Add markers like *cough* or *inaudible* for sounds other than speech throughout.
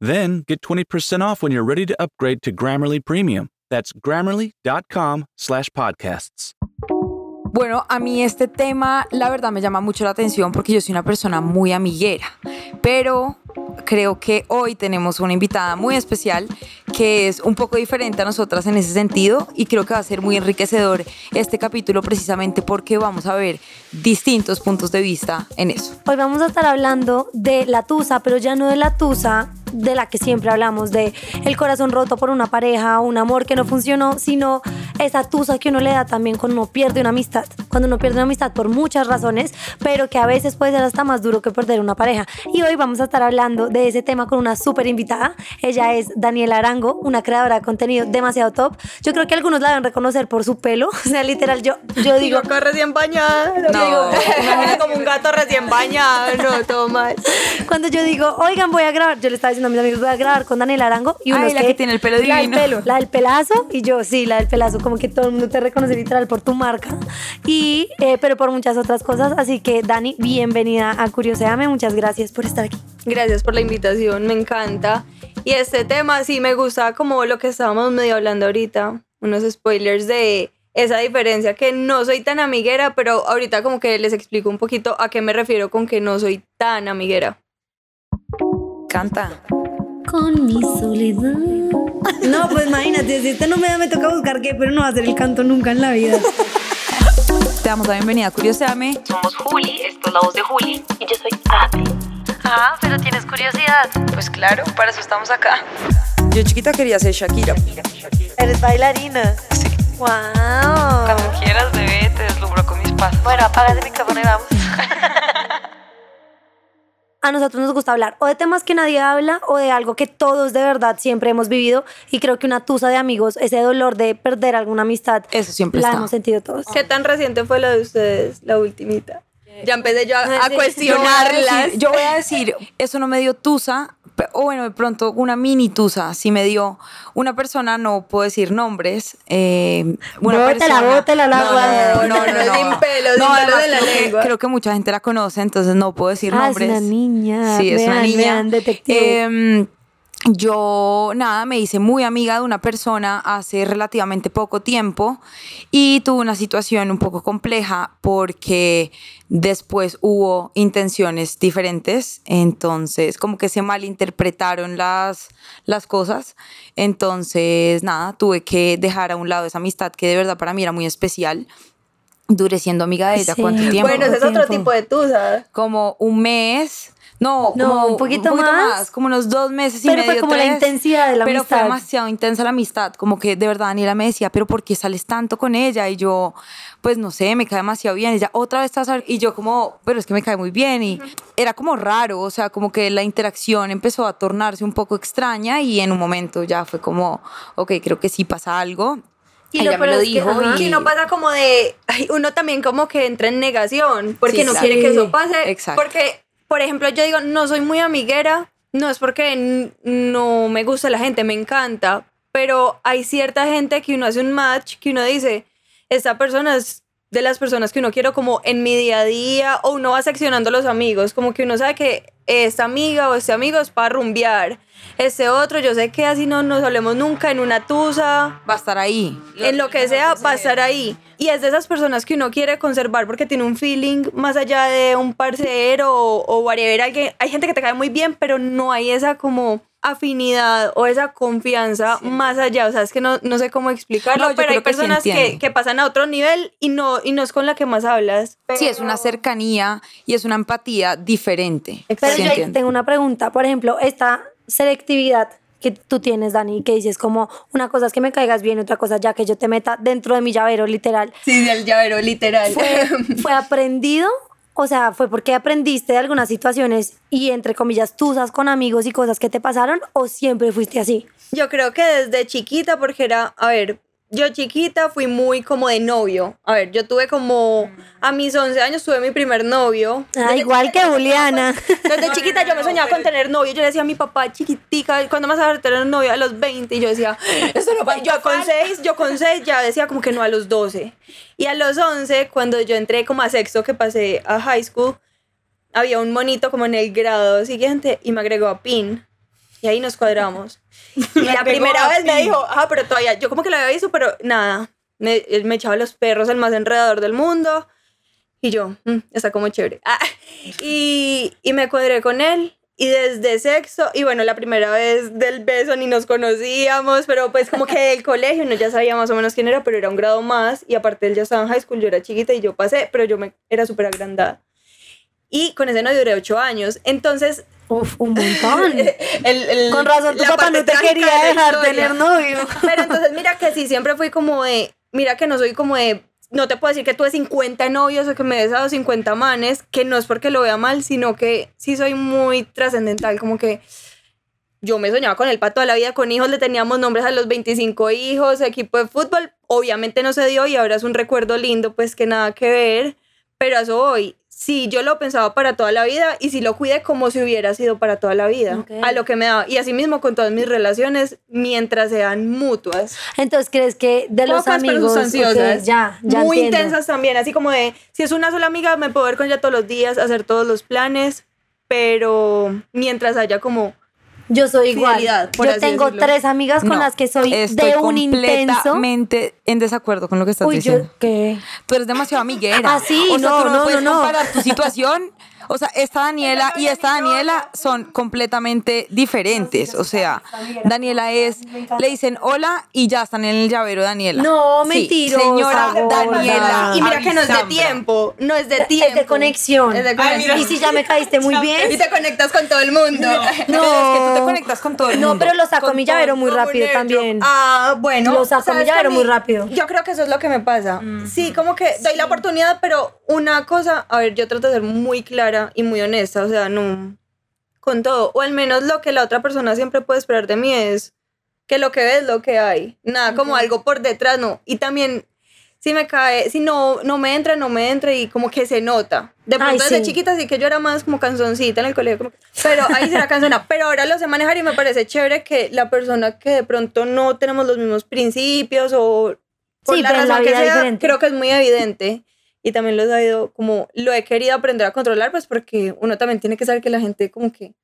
Then get 20% off when you're ready to upgrade to Grammarly Premium. That's grammarly.com slash podcasts. Bueno, a mí este tema la verdad me llama mucho la atención porque yo soy una persona muy amiguera, pero creo que hoy tenemos una invitada muy especial que es un poco diferente a nosotras en ese sentido y creo que va a ser muy enriquecedor este capítulo precisamente porque vamos a ver distintos puntos de vista en eso. Hoy vamos a estar hablando de la tusa, pero ya no de la tusa de la que siempre hablamos, de el corazón roto por una pareja, un amor que no funcionó, sino esa tusa que uno le da también cuando uno pierde una amistad, cuando uno pierde una amistad por muchas razones, pero que a veces puede ser hasta más duro que perder una pareja. Y hoy vamos a estar hablando de ese tema con una súper invitada. Ella es Daniela Arango, una creadora de contenido demasiado top. Yo creo que algunos la deben reconocer por su pelo, *laughs* o sea, literal, yo, yo digo... acá recién bañada. *laughs* No, como un gato recién bañado, no, todo mal. Cuando yo digo, oigan, voy a grabar, yo le estaba diciendo a mis amigos, voy a grabar con Daniela Arango. Y uno la que, tiene el pelo divino. La del pelo, la del pelazo. Y yo, sí, la del pelazo, como que todo el mundo te reconoce literal por tu marca. Y, eh, pero por muchas otras cosas. Así que, Dani, bienvenida a Curioseame. Muchas gracias por estar aquí. Gracias por la invitación, me encanta. Y este tema sí me gusta como lo que estábamos medio hablando ahorita, unos spoilers de esa diferencia que no soy tan amiguera, pero ahorita como que les explico un poquito a qué me refiero con que no soy tan amiguera. Canta. Con mi soledad. No, pues imagínate, si este no me da, me toca buscar qué, pero no va a ser el canto nunca en la vida. Te damos la bienvenida a Curioseame. Somos Juli, esto es la voz de Juli, y yo soy Ame. Ah, pero tienes curiosidad. Pues claro, para eso estamos acá. Yo chiquita quería ser Shakira. Eres bailarina. Sí. Wow. Cuando quieras, bebé, te deslumbro con mis pasos. Bueno, apaga ese micrófono y vamos. *laughs* a nosotros nos gusta hablar o de temas que nadie habla o de algo que todos de verdad siempre hemos vivido y creo que una tusa de amigos, ese dolor de perder alguna amistad, eso siempre la está. hemos sentido todos. ¿Qué tan reciente fue la de ustedes, la ultimita? Ya empecé yo a, Ah, a sí. cuestionarlas. Yo voy a decir, eso no me dio tusa, o bueno, de pronto una mini tusa, sí me dio una persona, no puedo decir nombres, eh, una Bótela, persona- bótela al no, no, no, no, No, sin no. sin pelos en la creo que- lengua. Creo que mucha gente la conoce, entonces no puedo decir Ah, es nombres. una niña. Sí, es una Vean, niña. vean, detective. Em, yo, nada, me hice muy amiga de una persona hace relativamente poco tiempo y tuve una situación un poco compleja porque después hubo intenciones diferentes, entonces como que se malinterpretaron las, las cosas, entonces nada, tuve que dejar a un lado esa amistad que de verdad para mí era muy especial. Duré siendo amiga de ella, Sí. ¿cuánto tiempo? Bueno, ese es otro tiempo. tipo de tusa. como un mes. No, No, como un poquito más. como unos dos meses y Pero fue medio, como la tres. intensidad de la Pero fue amistad. demasiado intensa la amistad, como que de verdad Daniela me decía, pero ¿por qué sales tanto con ella? Y yo, pues no sé, me cae demasiado bien. Y ella, otra vez estás, sal-". y yo como, pero es que me cae muy bien. Y era como raro, o sea, como que la interacción empezó a tornarse un poco extraña y en un momento ya fue como, ok, creo que sí pasa algo. Y ella lo me peor lo que, dijo ajá. y... Y no pasa como de, ay, uno también como que entra en negación, porque Sí, no claro. quiere que eso pase. exacto. Porque, por ejemplo, yo digo, no soy muy amiguera, no es porque no me gusta la gente, me encanta, pero hay cierta gente que uno hace un match, que uno dice, esta persona es de las personas que uno quiero como en mi día a día, o uno va seccionando los amigos, como que uno sabe que esta amiga o este amigo es para rumbear. Este otro, yo sé que así no nos hablemos nunca en una tusa, Va a estar ahí. en lo que sea, va a estar ahí. Y es de esas personas que uno quiere conservar porque tiene un feeling más allá de un parcero o, o whatever. Alguien, hay gente que te cae muy bien, pero no hay esa como afinidad o esa confianza más allá, o sea, es que no, no sé cómo explicarlo, No, pero hay que sí personas que, entiendo. que pasan a otro nivel y no, y no es con la que más hablas. Sí, es una cercanía y es una empatía diferente. Pero Sí, yo tengo una pregunta. Por ejemplo, esta selectividad que tú tienes, Dani, que dices como una cosa es que me caigas bien, otra cosa ya que yo te meta dentro de mi llavero, literal. Sí, del llavero, literal. ¿Fue, fue *laughs* aprendido? O sea, ¿fue porque aprendiste de algunas situaciones y, entre comillas, tú usas con amigos y cosas que te pasaron o siempre fuiste así? Yo creo que desde chiquita, porque era, a ver, yo chiquita fui muy como de novio. A ver, yo tuve como, a mis 11 años tuve mi primer novio. Ah, igual que chiquita Juliana. Desde chiquita yo me soñaba con tener novio. Yo le decía a mi papá, chiquitica, ¿cuándo vas a tener novio? A los 20. Y yo decía, eso no pasa. Yo con 6, yo con 6 ya decía como que no a los 12. Y a los 11, cuando yo entré como a sexto, que pasé a high school, había un monito como en el grado siguiente y me agregó a PIN. Y ahí nos cuadramos. *laughs* Y la primera vez me dijo, ah, pero todavía, yo como que lo había visto, pero nada. Me, él me echaba los perros, el más enredador del mundo. Y yo, "Mm, está como chévere. *laughs* Ah, y, y me cuadré con él. Y desde sexo, y bueno, la primera vez del beso ni nos conocíamos, pero pues como que del *laughs* colegio uno ya sabía más o menos quién era, pero era un grado más. Y aparte él ya estaba en high school, yo era chiquita y yo pasé, pero yo me, era súper agrandada. Y con ese novio duré ocho años. Entonces, Uf, un montón. *laughs* el- el- Con razón, tu papá no te quería dejar tener novio. *laughs* Pero entonces mira que sí, siempre fui como de, mira que no soy como de, no te puedo decir que tuve 50 novios o que me he besado 50 manes, que no es porque lo vea mal, sino que sí soy muy trascendental, como que yo me soñaba con el pato toda la vida, con hijos, le teníamos nombres a los 25 hijos, equipo de fútbol, obviamente no se dio y ahora es un recuerdo lindo, pues que nada que ver, pero eso voy. Sí, yo lo pensaba para toda la vida y sí lo cuidé como si hubiera sido para toda la vida, a lo que me daba. Y así mismo con todas mis relaciones, mientras sean mutuas. Entonces, ¿crees que de los Pocas, amigos... sustanciosas. ok, ya, ya Muy entiendo. intensas también, así como de, si es una sola amiga, me puedo ver con ella todos los días, hacer todos los planes, pero mientras haya como Yo soy igual. Yo así tengo decirlo. tres amigas con No, las que soy de un intenso. completamente en desacuerdo con lo que estás Uy, diciendo. yo, ¿qué? Tú eres demasiado amiguera. Ah, sí, o sea, no, tú no, no, puedes no, no. comparar tu situación. O sea, esta Daniela y esta Daniela son completamente diferentes. O sea, Daniela es, le dicen hola y ya están en el llavero Daniela. No, Sí, mentirosa, Señora. Daniela. Y mira que no es de tiempo, no es de tiempo. Es de conexión. Es de conexión. y si ya me caíste muy Y bien. te conectas con todo el mundo. *laughs* Pero es que tú te conectas con todo el No, mundo. pero lo saco Con mi llavero muy rápido también. Ah, bueno. Lo saco mi ¿sabes que llavero muy rápido. Yo creo que eso es lo que me pasa. Sí, como que doy la oportunidad, pero una cosa, a ver, yo trato de ser muy clara y muy honesta, o sea, no con todo, o al menos lo que la otra persona siempre puede esperar de mí es que lo que ves lo que hay, nada como algo por detrás, no. Y también si me cae, si no no me entra, no me entra y como que se nota. De Ay, pronto desde sí. chiquita sí que yo era más como canzoncita en el colegio, como pero ahí será canzona, *laughs* pero ahora lo sé manejar y me parece chévere que la persona que de pronto no tenemos los mismos principios o por Sí, la en la razón que es sea, diferente. creo que es muy evidente. Y también lo he sabido, como lo he querido aprender a controlar, pues porque uno también tiene que saber que la gente como que...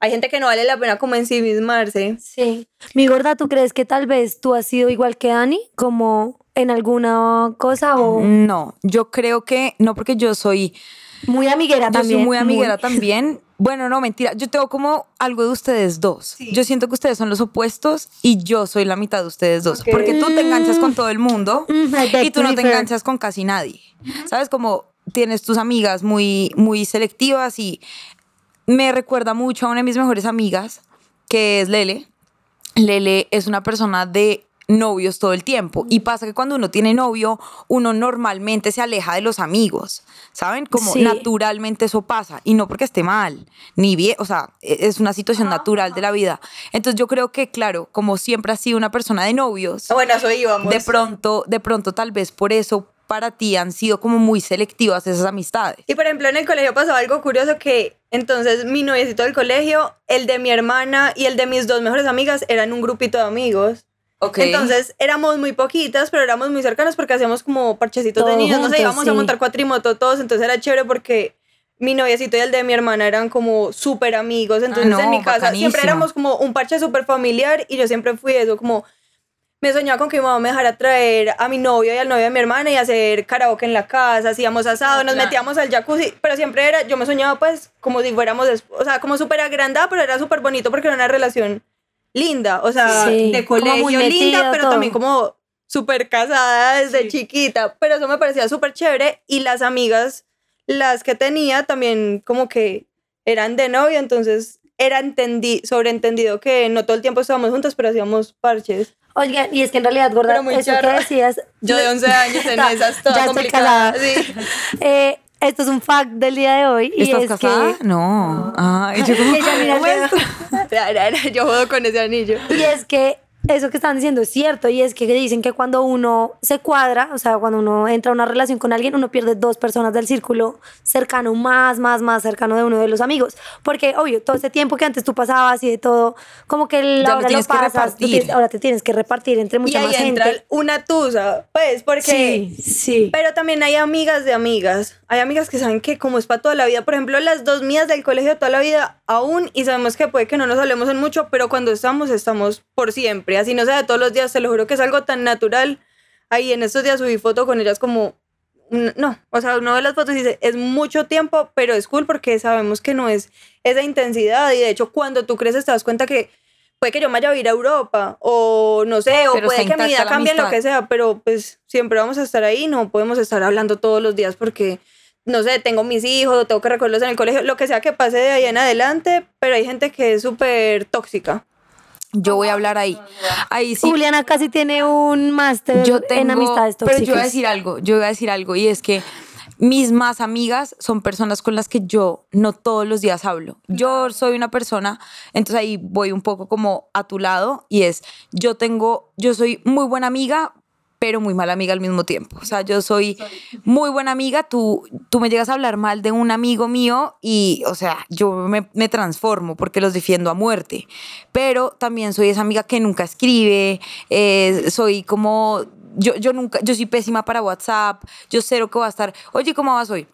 Hay gente que no vale la pena como ensimismarse. Sí. Mi gorda, ¿tú crees que tal vez tú has sido igual que Dani? Como en alguna cosa o No, yo creo que no porque yo soy muy amiguera Yo también. soy muy amiguera también. Bueno, no, mentira. Yo tengo como algo de ustedes dos. Yo siento que ustedes son los opuestos y yo soy la mitad de ustedes dos. Porque tú te enganchas con todo el mundo Mm, y tú no te enganchas con casi nadie. ¿Sabes? Como tienes tus amigas muy, muy selectivas y me recuerda mucho a una de mis mejores amigas, que es Lele. Lele es una persona de novios todo el tiempo. Y pasa que cuando uno tiene novio uno normalmente se aleja de los amigos saben como Sí. naturalmente eso pasa. Y no porque esté mal ni bien o sea e- es una situación natural de la vida. Entonces yo creo que claro como siempre has sido una persona de novios Bueno, eso íbamos. de pronto de pronto tal vez por eso para ti han sido como muy selectivas esas amistades. Y por ejemplo, en el colegio pasaba algo curioso que entonces mi noviecito del colegio, el de mi hermana y el de mis dos mejores amigas eran un grupito de amigos. Entonces éramos muy poquitas, pero éramos muy cercanos porque hacíamos como parchecitos de niños. No sé, íbamos a montar cuatrimoto todos, entonces era chévere porque mi noviecito y el de mi hermana eran como súper amigos. Entonces no, en mi casa siempre éramos como un parche súper familiar y yo siempre fui eso, como me soñaba con que mi mamá me dejara traer a mi novio y al novio de mi hermana y hacer karaoke en la casa, hacíamos asado, nos metíamos al jacuzzi, pero siempre era, yo me soñaba pues como si fuéramos, o sea, como súper agrandada, pero era súper bonito porque era una relación linda, o sea, Sí, de como colegio muy linda, pero todo. también como súper casada desde chiquita, pero eso me parecía súper chévere y las amigas, las que tenía también como que eran de novio, entonces era entendi sobreentendido que no todo el tiempo estábamos juntas, pero hacíamos parches. Oigan, y es que en realidad, gorda, eso que charra. decías. Yo de 11 años en *laughs* esas, toda ya estoy complicada. Sí. Eh, esto es un fact del día de hoy. Y ¿Estás es casada? Que, No. *laughs* Ay, yo como, *laughs* Yo juego con ese anillo. y es que eso que están diciendo es cierto. Y es que dicen que cuando uno se cuadra, o sea, cuando uno entra a una relación con alguien, uno pierde dos personas del círculo cercano, más, más, más cercano de uno de los amigos. Porque, obvio, todo ese tiempo que antes tú pasabas y de todo, como que la Ya lo lo pasas, tienes- ahora te tienes que repartir entre Y mucha ahí más entra gente. una tusa, pues, porque... Sí, sí. Pero también hay amigas de amigas. Hay amigas que saben que como es para toda la vida. Por ejemplo, las dos mías del colegio de toda la vida aún y sabemos que puede que no nos hablemos en mucho, pero cuando estamos, estamos por siempre. Así no sea de todos los días, te lo juro que es algo tan natural. Ahí en estos días subí foto con ellas como... No, o sea, uno de las fotos dice, es mucho tiempo, pero es cool porque sabemos que no es esa intensidad. Y de hecho, cuando tú creces te das cuenta que puede que yo me vaya a ir a Europa o no sé, o Pero puede que mi vida cambie lo que sea, pero pues siempre vamos a estar ahí, no podemos estar hablando todos los días porque, no sé, tengo mis hijos, o tengo que recogerlos en el colegio, lo que sea que pase de ahí en adelante, pero hay gente que es súper tóxica. Yo voy a hablar ahí. Ahí sí. Juliana casi tiene un máster yo tengo, en amistades tóxicas. Pero yo voy a decir algo, yo voy a decir algo y es que mis más amigas son personas con las que yo no todos los días hablo. Yo soy una persona, entonces ahí voy un poco como a tu lado y es, yo tengo, yo soy muy buena amiga, pero muy mala amiga al mismo tiempo. O sea, yo soy muy buena amiga, tú, tú me llegas a hablar mal de un amigo mío y, o sea, yo me, me transformo porque los defiendo a muerte. Pero también soy esa amiga que nunca escribe, eh, soy como, yo, yo nunca, yo soy pésima para WhatsApp, yo cero que voy a estar, oye, ¿cómo vas hoy?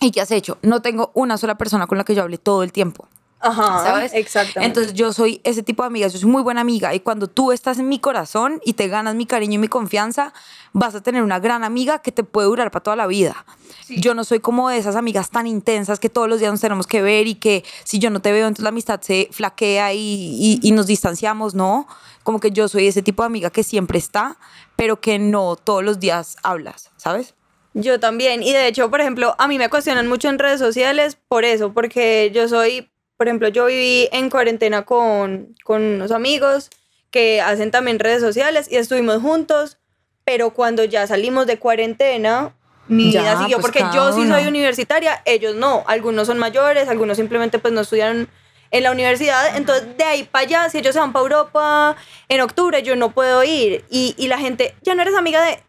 ¿Y qué has hecho? No tengo una sola persona con la que yo hable todo el tiempo. Ajá, ¿sabes? Exactamente. Entonces yo soy ese tipo de amiga, yo soy muy buena amiga y cuando tú estás en mi corazón y te ganas mi cariño y mi confianza, vas a tener una gran amiga que te puede durar para toda la vida. Yo no soy como de esas amigas tan intensas que todos los días nos tenemos que ver y que si yo no te veo entonces la amistad se flaquea y, y- y nos distanciamos, no. Como que yo soy ese tipo de amiga que siempre está, pero que no todos los días hablas, ¿sabes? Yo también. Y de hecho, por ejemplo, a mí me cuestionan mucho en redes sociales por eso, porque yo soy, por ejemplo, yo viví en cuarentena con, con unos amigos que hacen también redes sociales y estuvimos juntos, pero cuando ya salimos de cuarentena, mi Ya, vida siguió, pues porque yo sí soy universitaria, ellos no, algunos son mayores, algunos simplemente pues no estudiaron en la universidad, entonces de ahí para allá, si ellos se van para Europa en octubre, yo no puedo ir. Y, y la gente, ya no eres amiga de,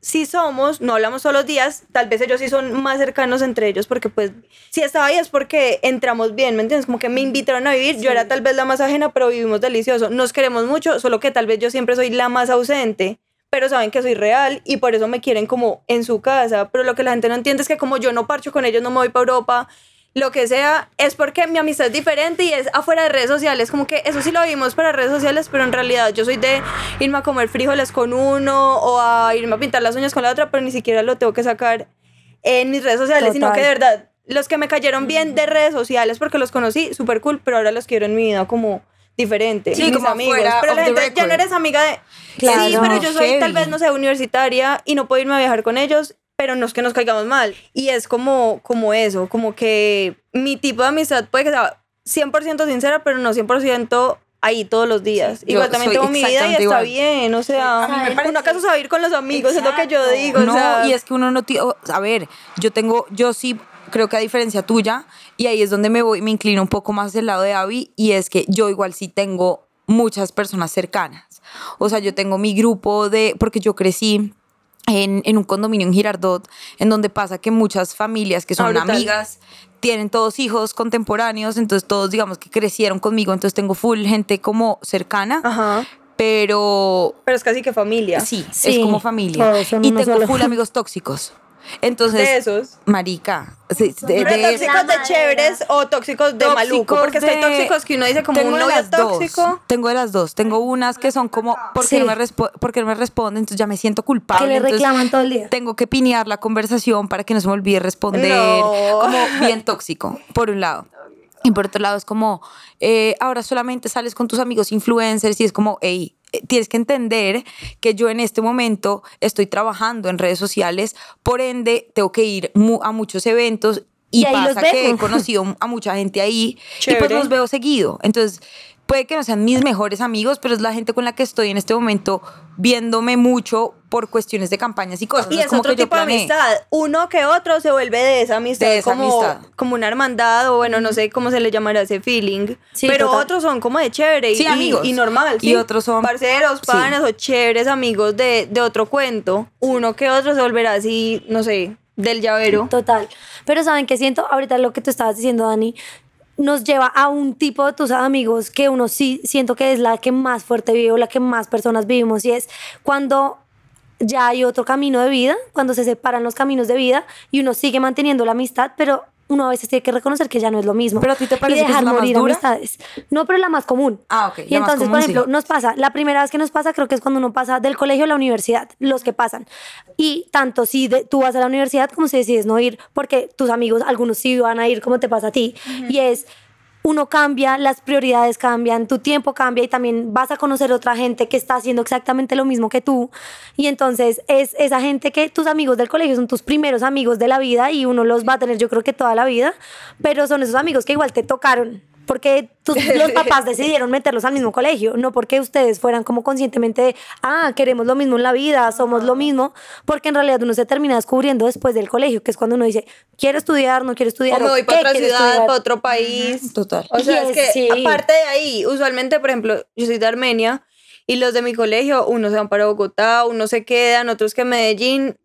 sí somos, no hablamos todos los días, tal vez ellos sí son más cercanos entre ellos porque pues si estaba ahí es porque entramos bien, ¿me entiendes? Como que me invitaron a vivir, yo era tal vez la más ajena, pero vivimos delicioso, nos queremos mucho, solo que tal vez yo siempre soy la más ausente. Pero saben que soy real y por eso me quieren como en su casa. Pero lo que la gente no entiende es que como yo no parcho con ellos, no me voy para Europa, lo que sea, es porque mi amistad es diferente y es afuera de redes sociales. Como que eso sí lo vimos para redes sociales, pero en realidad yo soy de irme a comer frijoles con uno o a irme a pintar las uñas con la otra, pero ni siquiera lo tengo que sacar en mis redes sociales, sino Total. que de verdad, los que me cayeron bien de redes sociales porque los conocí, súper cool, pero ahora los quiero en mi vida como diferente. Sí, como amigos. Pero la gente, ya no eres amiga de... Claro. Sí, pero yo soy tal vez, no sé, universitaria y no puedo irme a viajar con ellos, pero no es que nos caigamos mal. Y es como, como eso, como que mi tipo de amistad puede que sea 100% sincera, pero no 100% ahí todos los días. igual también tengo mi vida y está igual. bien, o sea, A mí me uno acaso sabe ir con los amigos, es lo que yo digo. No, o sea, y es que uno no tiene, a ver, yo tengo, yo sí creo que a diferencia tuya, y ahí es donde me voy, me inclino un poco más del lado de Abby, y es que yo igual sí tengo muchas personas cercanas. O sea, yo tengo mi grupo de, porque yo crecí en, en un condominio en Girardot, en donde pasa que muchas familias que Ah, son brutal. amigas tienen todos hijos contemporáneos, entonces todos digamos que crecieron conmigo, entonces tengo full gente como cercana, Ajá. pero Pero es casi que familia. Sí, Sí, es como familia. son Y tengo full *laughs* amigos tóxicos. Entonces, De esos. marica, sí, de, Pero de- tóxicos de chéveres o tóxicos de maluco. Porque es que hay tóxicos que uno dice como Tengo un novio dos. tóxico. Tengo de las dos. Tengo unas que son como, ¿por qué, Sí. no, me respo- por qué no me responden? Entonces ya me siento culpable. Que le entonces reclaman todo el día. Tengo que pinear la conversación para que no se me olvide responder. No. Como bien tóxico, por un lado. Y por otro lado es como, eh, ahora solamente sales con tus amigos influencers y es como, hey, tienes que entender que yo en este momento estoy trabajando en redes sociales, por ende tengo que ir mu- a muchos eventos y, pasa que he *laughs* conocido a mucha gente ahí y pues los veo seguido. Entonces, puede que no sean mis mejores amigos, pero es la gente con la que estoy en este momento viéndome mucho por cuestiones de campañas y cosas. Y No es como otro que tipo de amistad. Uno que otro se vuelve de esa amistad. De esa como, amistad. como una hermandad o bueno, no sé cómo se le llamará ese feeling. Sí, Pero total. otros son como de chévere y, Sí, amigos. y normal. Y ¿sí? otros son- Parceros, panas o chéveres amigos de, de otro cuento. Uno que otro se volverá así, no sé, del llavero. Total. Pero saben que siento, ahorita lo que tú estabas diciendo, Dani, nos lleva a un tipo de tus amigos que uno sí siento que es la que más fuerte vive o la que más personas vivimos y es cuando ya hay otro camino de vida, cuando se separan los caminos de vida y uno sigue manteniendo la amistad, pero uno a veces tiene que reconocer que ya no es lo mismo. ¿Pero a ti te parece y que es dejar la más morir dura? amistades. No, pero la más común. Ah, ok, Y la más entonces, común, por sí. ejemplo, nos pasa, la primera vez que nos pasa creo que es cuando uno pasa del colegio a la universidad, los que pasan. Y tanto si de- tú vas a la universidad como si decides no ir, porque tus amigos, algunos sí van a ir como te pasa a ti. Y es, uno cambia, las prioridades cambian, tu tiempo cambia y también vas a conocer otra gente que está haciendo exactamente lo mismo que tú. Y entonces es esa gente que tus amigos del colegio son tus primeros amigos de la vida y uno los va a tener yo creo que toda la vida, pero son esos amigos que igual te tocaron. Porque tus, *laughs* los papás decidieron meterlos al mismo colegio, no porque ustedes fueran como conscientemente de, ah, queremos lo mismo en la vida, somos lo mismo, porque en realidad uno se termina descubriendo después del colegio, que es cuando uno dice, quiero estudiar, no quiero estudiar. O me voy ¿qué para otra quiero ciudad, estudiar?". para otro país. Total. O sea, Y es que sí. aparte de ahí, usualmente, por ejemplo, yo soy de Armenia y los de mi colegio, unos se van para Bogotá, unos se quedan, otros que Medellín.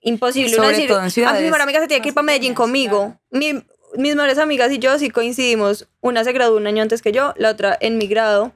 Imposible. uno Sobre decir, todo en a mi ciudades mejor amiga se tiene que ir para Medellín conmigo. Mi- mis mejores amigas y yo sí coincidimos. Una se graduó un año antes que yo, la otra en mi grado.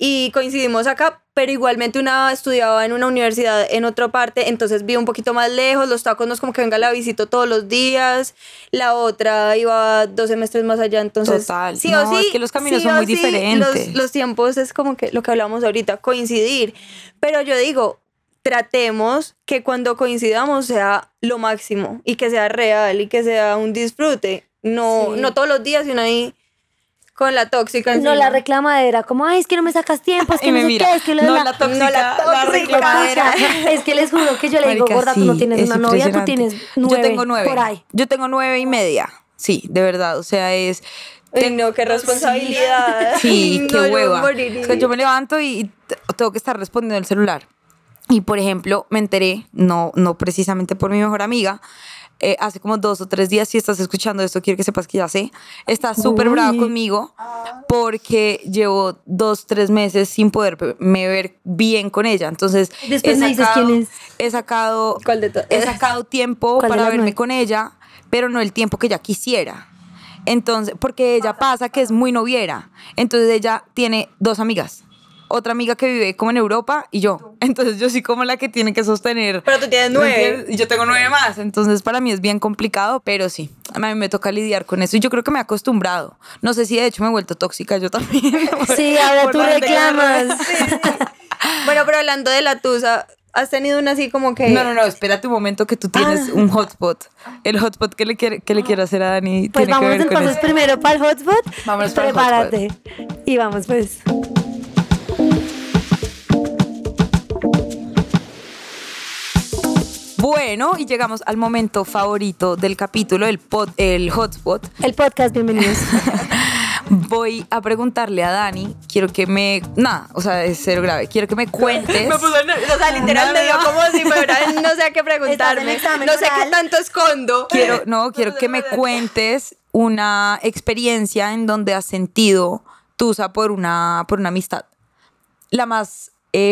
Y coincidimos acá, pero igualmente una estudiaba en una universidad en otra parte, entonces vive un poquito más lejos, los tacos no es como que venga la visito todos los días, la otra iba dos semestres más allá, entonces Total. sí No, o sí, es que los caminos sí son muy sí, diferentes. Los, los tiempos es como que lo que hablamos ahorita, coincidir, pero yo digo, tratemos que cuando coincidamos sea lo máximo y que sea real y que sea un disfrute, no, Sí. no todos los días y uno ahí con la tóxica No encima. la reclamadera, como, ay, es que no me sacas tiempo, es *laughs* que Y no sé mira, qué, es que lo de no la, la tóxica, No, la la tóxica. reclamadera. *laughs* Es que les juro que yo le digo, Marica, gorda, tú no sí, tienes es una novia, tú tienes nueve. Yo tengo nueve. Por ahí. Yo tengo nueve y media. Sí, de verdad. O sea, es. Uy, no, qué responsabilidad. Sí, *laughs* No, qué me hueva. Es que yo me levanto y tengo que estar respondiendo el celular. Y por ejemplo, me enteré, no, no precisamente por mi mejor amiga, eh, hace como dos o tres días, si estás escuchando esto, quiero que sepas que ya sé, está súper brava conmigo porque llevo dos, tres meses sin poderme ver bien con ella. Entonces, Después he me dices sacado- quién es. He sacado, ¿Cuál de he sacado tiempo ¿Cuál de para verme con ella, pero no el tiempo que ella quisiera. Entonces, porque ella pasa que es muy noviera. Entonces ella tiene dos amigas. Otra amiga que vive como en Europa y yo. Entonces yo soy como la que tiene que sostener. Pero tú tienes ¿me nueve. Y yo tengo nueve más. Entonces para mí es bien complicado, pero sí. A mí me toca lidiar con eso y yo creo que me he acostumbrado. No sé si de hecho me he vuelto tóxica yo también. *laughs* Sí, ahora tú la reclamas. Bueno, pero hablando de la tusa, ¿has tenido una así como que... No, no, no, espérate un momento que tú tienes un hotspot. El hotspot que le, quiere, que le quiero hacer a Dani Pues tiene que vamos ver con entonces eso. primero para el hotspot. Vámonos para el Prepárate. Y vamos pues. Bueno, y llegamos al momento favorito del capítulo, el, pod- el hotspot. El podcast, bienvenidos. *laughs* Voy a preguntarle a Dani, quiero que me... Nada, o sea, es cero grave. Quiero que me cuentes... *laughs* Me puso nerviosa, o sea, literal No, me no, dio como si fuera, *laughs* no sé a qué preguntarme, no sé qué tanto escondo. Quiero, no, quiero que me cuentes una experiencia en donde has sentido tusa por una, por una amistad. La más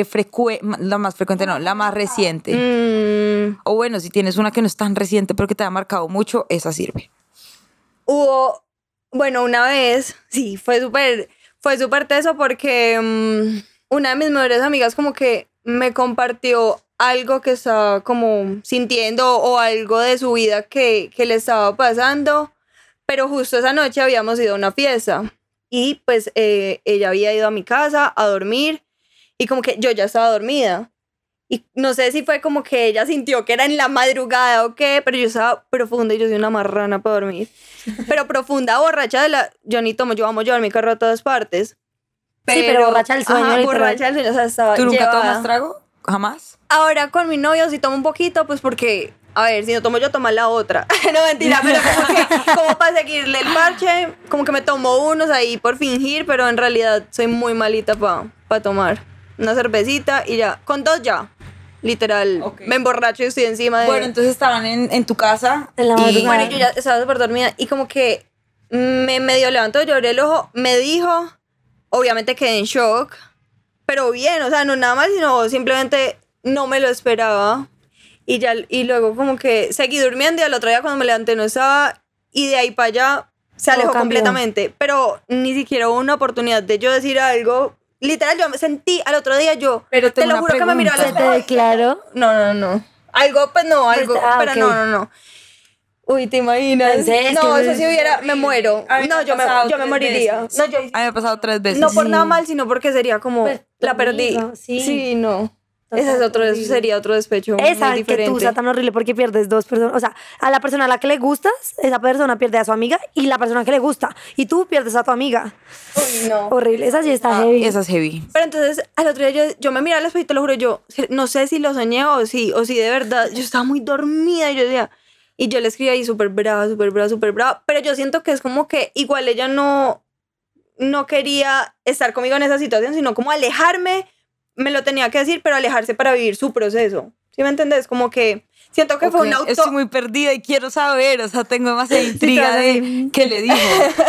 frecuente, la más frecuente no, la más reciente. Mm, O bueno, si tienes una que no es tan reciente pero que te ha marcado mucho, esa sirve. hubo, bueno, una vez, sí, fue súper, fue súper teso porque mm, una de mis mejores amigas como que me compartió algo que estaba como sintiendo o algo de su vida que, que le estaba pasando, pero justo esa noche habíamos ido a una fiesta y pues eh, ella había ido a mi casa a dormir y como que yo ya estaba dormida. Y no sé si fue como que ella sintió que era en la madrugada o qué, pero yo estaba profunda y yo soy una marrana para dormir. *laughs* Pero profunda, borracha de la... Yo ni tomo, yo vamos a llevar mi carro a todas partes. Sí, pero borracha del sueño, Ajá, borracha del sueño, o sea, estaba ¿Tú nunca llevada. tomas trago? ¿Jamás? Ahora con mi novio sí tomo un poquito, pues porque, a ver, si no tomo yo, toma la otra. *laughs* no, mentira, pero como que, como para seguirle el parche, como que me tomo unos ahí por fingir, pero en realidad soy muy malita para tomar. Una cervecita y ya, con dos ya. Literal, me emborracho y estoy encima de... Bueno, entonces estaban en, en tu casa. En la y-. Bueno, yo ya estaba súper dormida y como que me medio levantó, yo abrí el ojo, me dijo, obviamente quedé en shock, pero bien, o sea, no nada más, sino simplemente no me lo esperaba. Y ya, y luego como que seguí durmiendo y al otro día cuando me levanté no estaba y de ahí para allá se alejó completamente, pero ni siquiera hubo una oportunidad de yo decir algo. Literal, yo me sentí al otro día yo, Pero te lo juro que me miró al te espejo. declaró. No, no, no. Algo, pues no, algo. Pues, ah, pero no, no, no. Uy, ¿te imaginas? No, eso es sí hubiera, me muero. No, yo me, yo me moriría. veces. No, yo, A mí me ha pasado tres veces. no por Sí. nada mal, sino porque sería como, Pues, la perdí. amigo, sí. Sí, no. Total, Ese es otro, eso horrible. sería otro despecho Esa muy que tú diferente. sea tan horrible porque pierdes dos personas. O sea, a la persona a la que le gustas, esa persona pierde a su amiga y la persona que le gusta. Y tú pierdes a tu amiga. Uy, no. Horrible. Esa sí está Ah, heavy. Esa es heavy. Pero entonces, al otro día yo, yo me miré al espejo y te lo juro, yo no sé si lo soñé o si, o si de verdad, yo estaba muy dormida y yo decía, y yo le escribí ahí súper brava, súper brava, súper brava, pero yo siento que es como que igual ella no, no quería estar conmigo en esa situación, sino como alejarme, me lo tenía que decir, pero alejarse para vivir su proceso. ¿Sí me entendés? Como que siento que fue Ok, un auto... Estoy muy perdida y quiero saber, o sea, tengo demasiada *laughs* intriga de qué le dijo.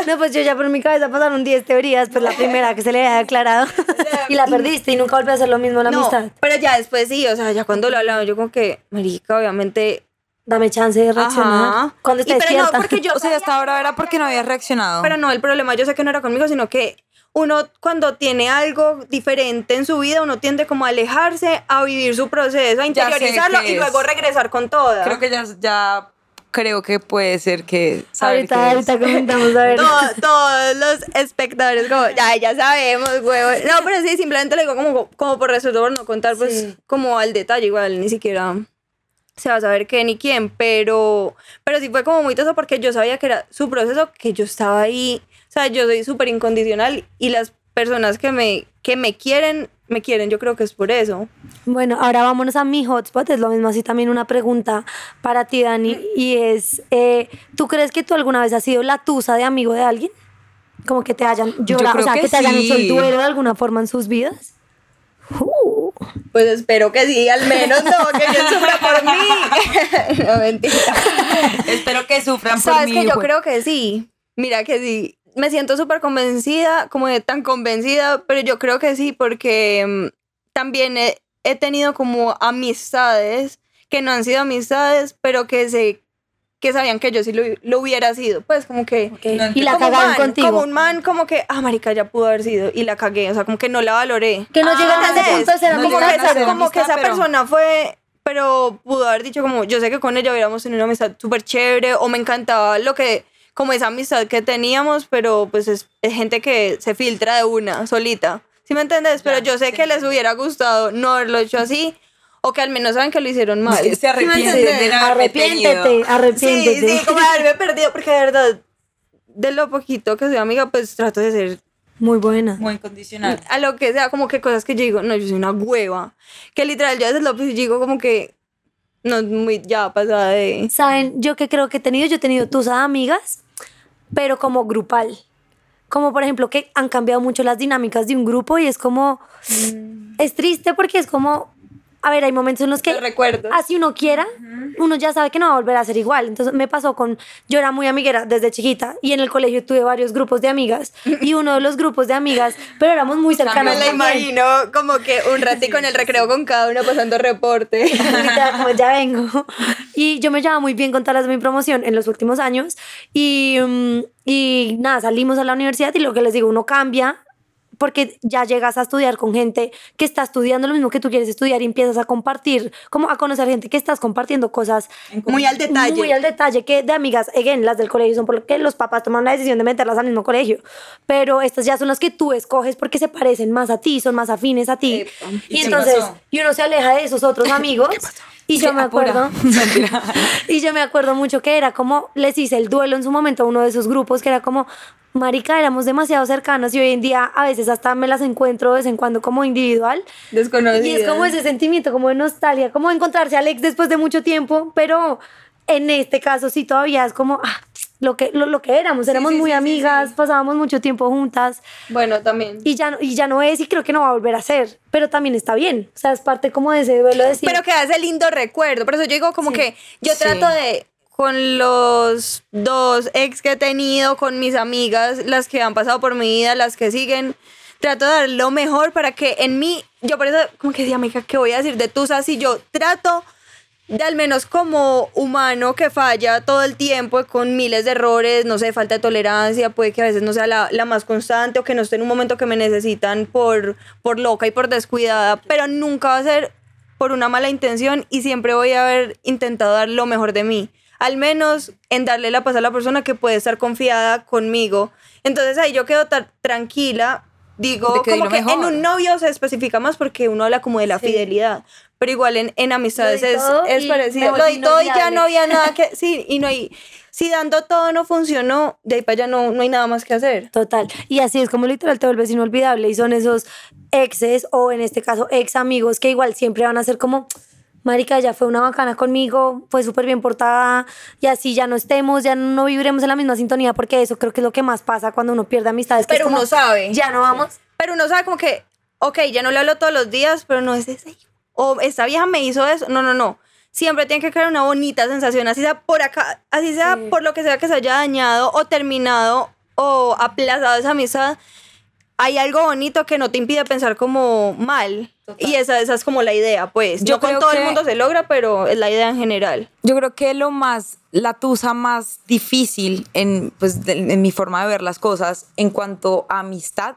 No, pues yo ya por mi cabeza pasaron 10 teorías, pues la primera que se le había declarado *laughs* *laughs* y la perdiste y nunca volvió a hacer lo mismo en la No, amistad. pero ya después sí, o sea, ya cuando lo hablamos, yo como que, marica, obviamente... Dame chance de reaccionar. Ajá. Cuando Y estés pero no, porque yo O sea, hasta ahora era porque no había reaccionado. Pero no, el problema yo sé que no era conmigo, sino que uno cuando tiene algo diferente en su vida, uno tiende como a alejarse, a vivir su proceso, a interiorizarlo y luego regresar con toda. Creo que ya, ya creo que puede ser que ahorita, ahorita comentamos a ver. Todo- *laughs* todos los espectadores como, ya, ya sabemos, huevo. No, pero sí, simplemente lo digo como, como por respeto, por no contar pues Sí. como al detalle, igual ni siquiera se va a saber qué ni quién, pero, pero sí fue como muy teso porque yo sabía que era su proceso, que yo estaba ahí, sea, yo soy súper incondicional y las personas que me, que me quieren, me quieren, yo creo que es por eso. Bueno, ahora vámonos a mi hotspot. Es lo mismo así también una pregunta para ti, Dani. Y es, eh, ¿tú crees que tú alguna vez has sido la tusa de amigo de alguien? Como que te hayan llorado, o creo sea, que, que te hayan hecho el sí. duelo de alguna forma en sus vidas. Uh, Pues espero que sí, al menos no, que yo sufra por mí. *laughs* no, mentira. *laughs* Espero que sufran por Sabes mí. que yo creo que sí. Mira que sí. Me siento súper convencida, como de tan convencida, pero yo creo que sí, porque mm, también he, he tenido como amistades que no han sido amistades, pero que se que sabían que yo sí lo, lo hubiera sido. Pues como que. ok. No, y la cagaron contigo. Como un man, como que, ah, marica, ya pudo haber sido. Y la cagué, o sea, como que no la valoré. Que no llegan a ese punto de ser No como que, esa, como que amistad, esa pero- persona fue, pero pudo haber dicho como, yo sé que con ella hubiéramos tenido una amistad súper chévere o me encantaba lo que, como esa amistad que teníamos, pero pues es, es gente que se filtra de una, solita. ¿Sí me entiendes? Pero yo sé que les hubiera gustado no haberlo hecho así o que al menos saben que lo hicieron mal. se ¿Sí me arrepienten haberme Arrepiéntete, arrepiéntete. Sí, sí, como de haberme perdido, porque de verdad, de lo poquito que soy amiga, pues trato de ser Muy buena. Muy incondicional. a lo que sea, como que cosas que yo digo, no, yo soy una hueva. Que literal, yo a veces lo digo como que, no, muy ya pasada de... Saben, yo que creo que he tenido, yo he tenido tus amigas, pero como grupal. Como por ejemplo que han cambiado mucho las dinámicas de un grupo y es como, es triste porque es como, a ver, hay momentos en los que así uno quiera, uno ya sabe que no va a volver a ser igual. Entonces me pasó con, yo era muy amiguera desde chiquita y en el colegio tuve varios grupos de amigas y uno de los grupos de amigas, pero éramos muy cercanos. Me la imagino como que un ratico en el recreo con cada uno pasando reporte. *laughs* Como ya vengo. Y yo me llevaba muy bien con todas las de mi promoción en los últimos años. Y, mm, y nada, salimos a la universidad y lo que les digo, uno cambia porque ya llegas a estudiar con gente que está estudiando lo mismo que tú quieres estudiar y empiezas a compartir, como a conocer gente que estás compartiendo cosas Muy al detalle. muy al detalle que de amigas, again, las del colegio son porque los papás toman la decisión de meterlas al mismo colegio, pero estas ya son las que tú escoges porque se parecen más a ti, son más afines a ti. y ¿Y qué entonces, y uno se aleja de esos otros *laughs* amigos. Y yo me acuerdo, *laughs* *laughs* y yo me acuerdo mucho que era como, les hice el duelo en su momento a uno de esos grupos, que era como, marica, éramos demasiado cercanos y hoy en día a veces hasta me las encuentro de vez en cuando como individual. Desconocida. Y es como ese sentimiento, como de nostalgia, como encontrarse a Alex después de mucho tiempo, pero en este caso sí todavía es como ah, lo, que, lo, lo que éramos, éramos muy amigas, pasábamos mucho tiempo juntas Bueno, también. y ya, y ya no es y creo que no va a volver a ser, pero también está bien, o sea, es parte como de ese duelo de decir, Pero queda ese lindo recuerdo. Por eso yo digo como que yo Sí. trato de, con los dos ex que he tenido, con mis amigas, las que han pasado por mi vida, las que siguen, trato de dar lo mejor para que en mí, yo por eso como que decía, amiga, ¿qué voy a decir de tus así? Yo trato de al menos como humano que falla todo el tiempo con miles de errores, no sé, falta de tolerancia, puede que a veces no sea la, la más constante o que no esté en un momento que me necesitan por, por loca y por descuidada, pero nunca va a ser por una mala intención y siempre voy a haber intentado dar lo mejor de mí. Al menos en darle la paz a la persona que puede estar confiada conmigo. Entonces ahí yo quedo tan tranquila. Digo, que como que en un novio se especifica más porque uno habla como de la Sí. fidelidad. Pero igual en, en amistades es, es parecido. Lo di todo y ya no había nada *laughs* que... Sí, y no hay... Si dando todo no funcionó, de ahí para allá no, no hay nada más que hacer. Total. Y así es como literal te vuelves inolvidable y son esos exes o en este caso ex amigos que igual siempre van a ser como, marica, ya fue una bacana conmigo, fue súper bien portada y así ya no estemos, ya no viviremos en la misma sintonía porque eso creo que es lo que más pasa cuando uno pierde amistades. que es Pero como, uno sabe. Ya no vamos. Pero uno sabe como que, ok, ya no le hablo todos los días, pero no es ese. O esta vieja me hizo eso. No, no, no. Siempre tiene que crear una bonita sensación, así sea por acá, así sea por lo que sea que se haya dañado o terminado o aplazado esa amistad. Hay algo bonito que no te impide pensar como mal. Y esa, esa es como la idea, pues. Yo con todo el mundo se logra, pero es la idea en general. Yo creo que lo más, la tusa más difícil en, pues, de- en mi forma de ver las cosas en cuanto a amistad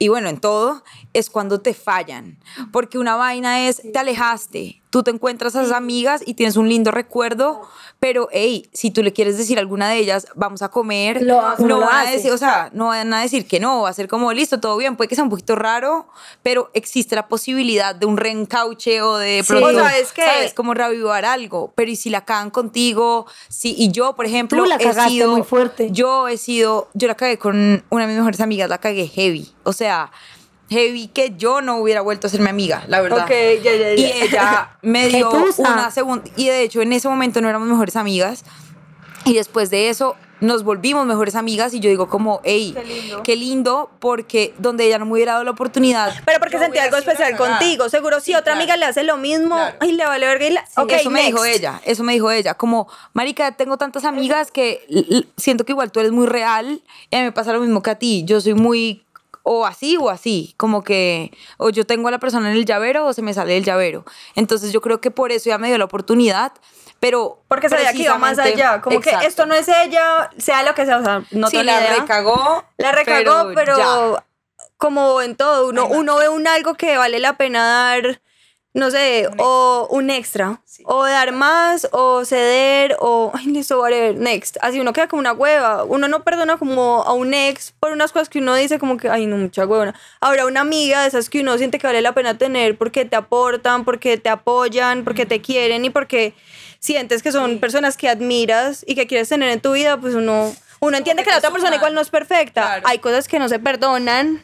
y bueno, en todo, es cuando te fallan. Porque una vaina es, te alejaste, tú te encuentras a esas amigas y tienes un lindo recuerdo, pero hey, si tú le quieres decir a alguna de ellas, vamos a comer, Lo- no van a decir, o sea, no van a decir que no, va a ser como listo, todo bien, puede que sea un poquito raro, pero existe la posibilidad de un reencauche o de Sí. pronto, ¿sabes qué? ¿sabes? como reavivar algo, pero y si la cagan contigo, si y yo, por ejemplo, Tú la he sido muy fuerte. Yo he sido, yo la cagué con una de mis mejores amigas, la cagué heavy, o sea, heavy que yo no hubiera vuelto a ser mi amiga, la verdad. Ok, ya, ya, Y ya. ella me *laughs* Qué dio una segunda y de hecho en ese momento no éramos mejores amigas y después de eso nos volvimos mejores amigas y yo digo como, hey, qué lindo, porque donde ella no me hubiera dado la oportunidad. Pero porque sentí algo especial contigo. Seguro si Sí, otra claro. amiga le hace lo mismo, Claro. ay, le vale verga y la... ok, eso me dijo next. ella, eso me dijo ella, como, marica, tengo tantas amigas que siento que igual tú eres muy real y a mí me pasa lo mismo que a ti, yo soy muy o así o así, como que o yo tengo a la persona en el llavero o se me sale el llavero. Entonces yo creo que por eso ya me dio la oportunidad, pero Porque sabía que iba más allá. Como Exacto. que esto no es ella, sea lo que sea. O sea, no sí, la idea. recagó. La recagó, pero, como en todo, uno, uno ve un algo que vale la pena dar, no sé, o un extra. O dar más, o ceder, o, ay, listo, whatever, next. Así uno queda como una hueva. Uno no perdona como a un ex por unas cosas que uno dice como que, ay, no, mucha huevona. Ahora, una amiga de esas que uno siente que vale la pena tener porque te aportan, porque te apoyan, porque te quieren y porque sientes que son personas que admiras y que quieres tener en tu vida, pues uno, uno entiende que que la otra persona igual no es perfecta. Claro. Hay cosas que no se perdonan,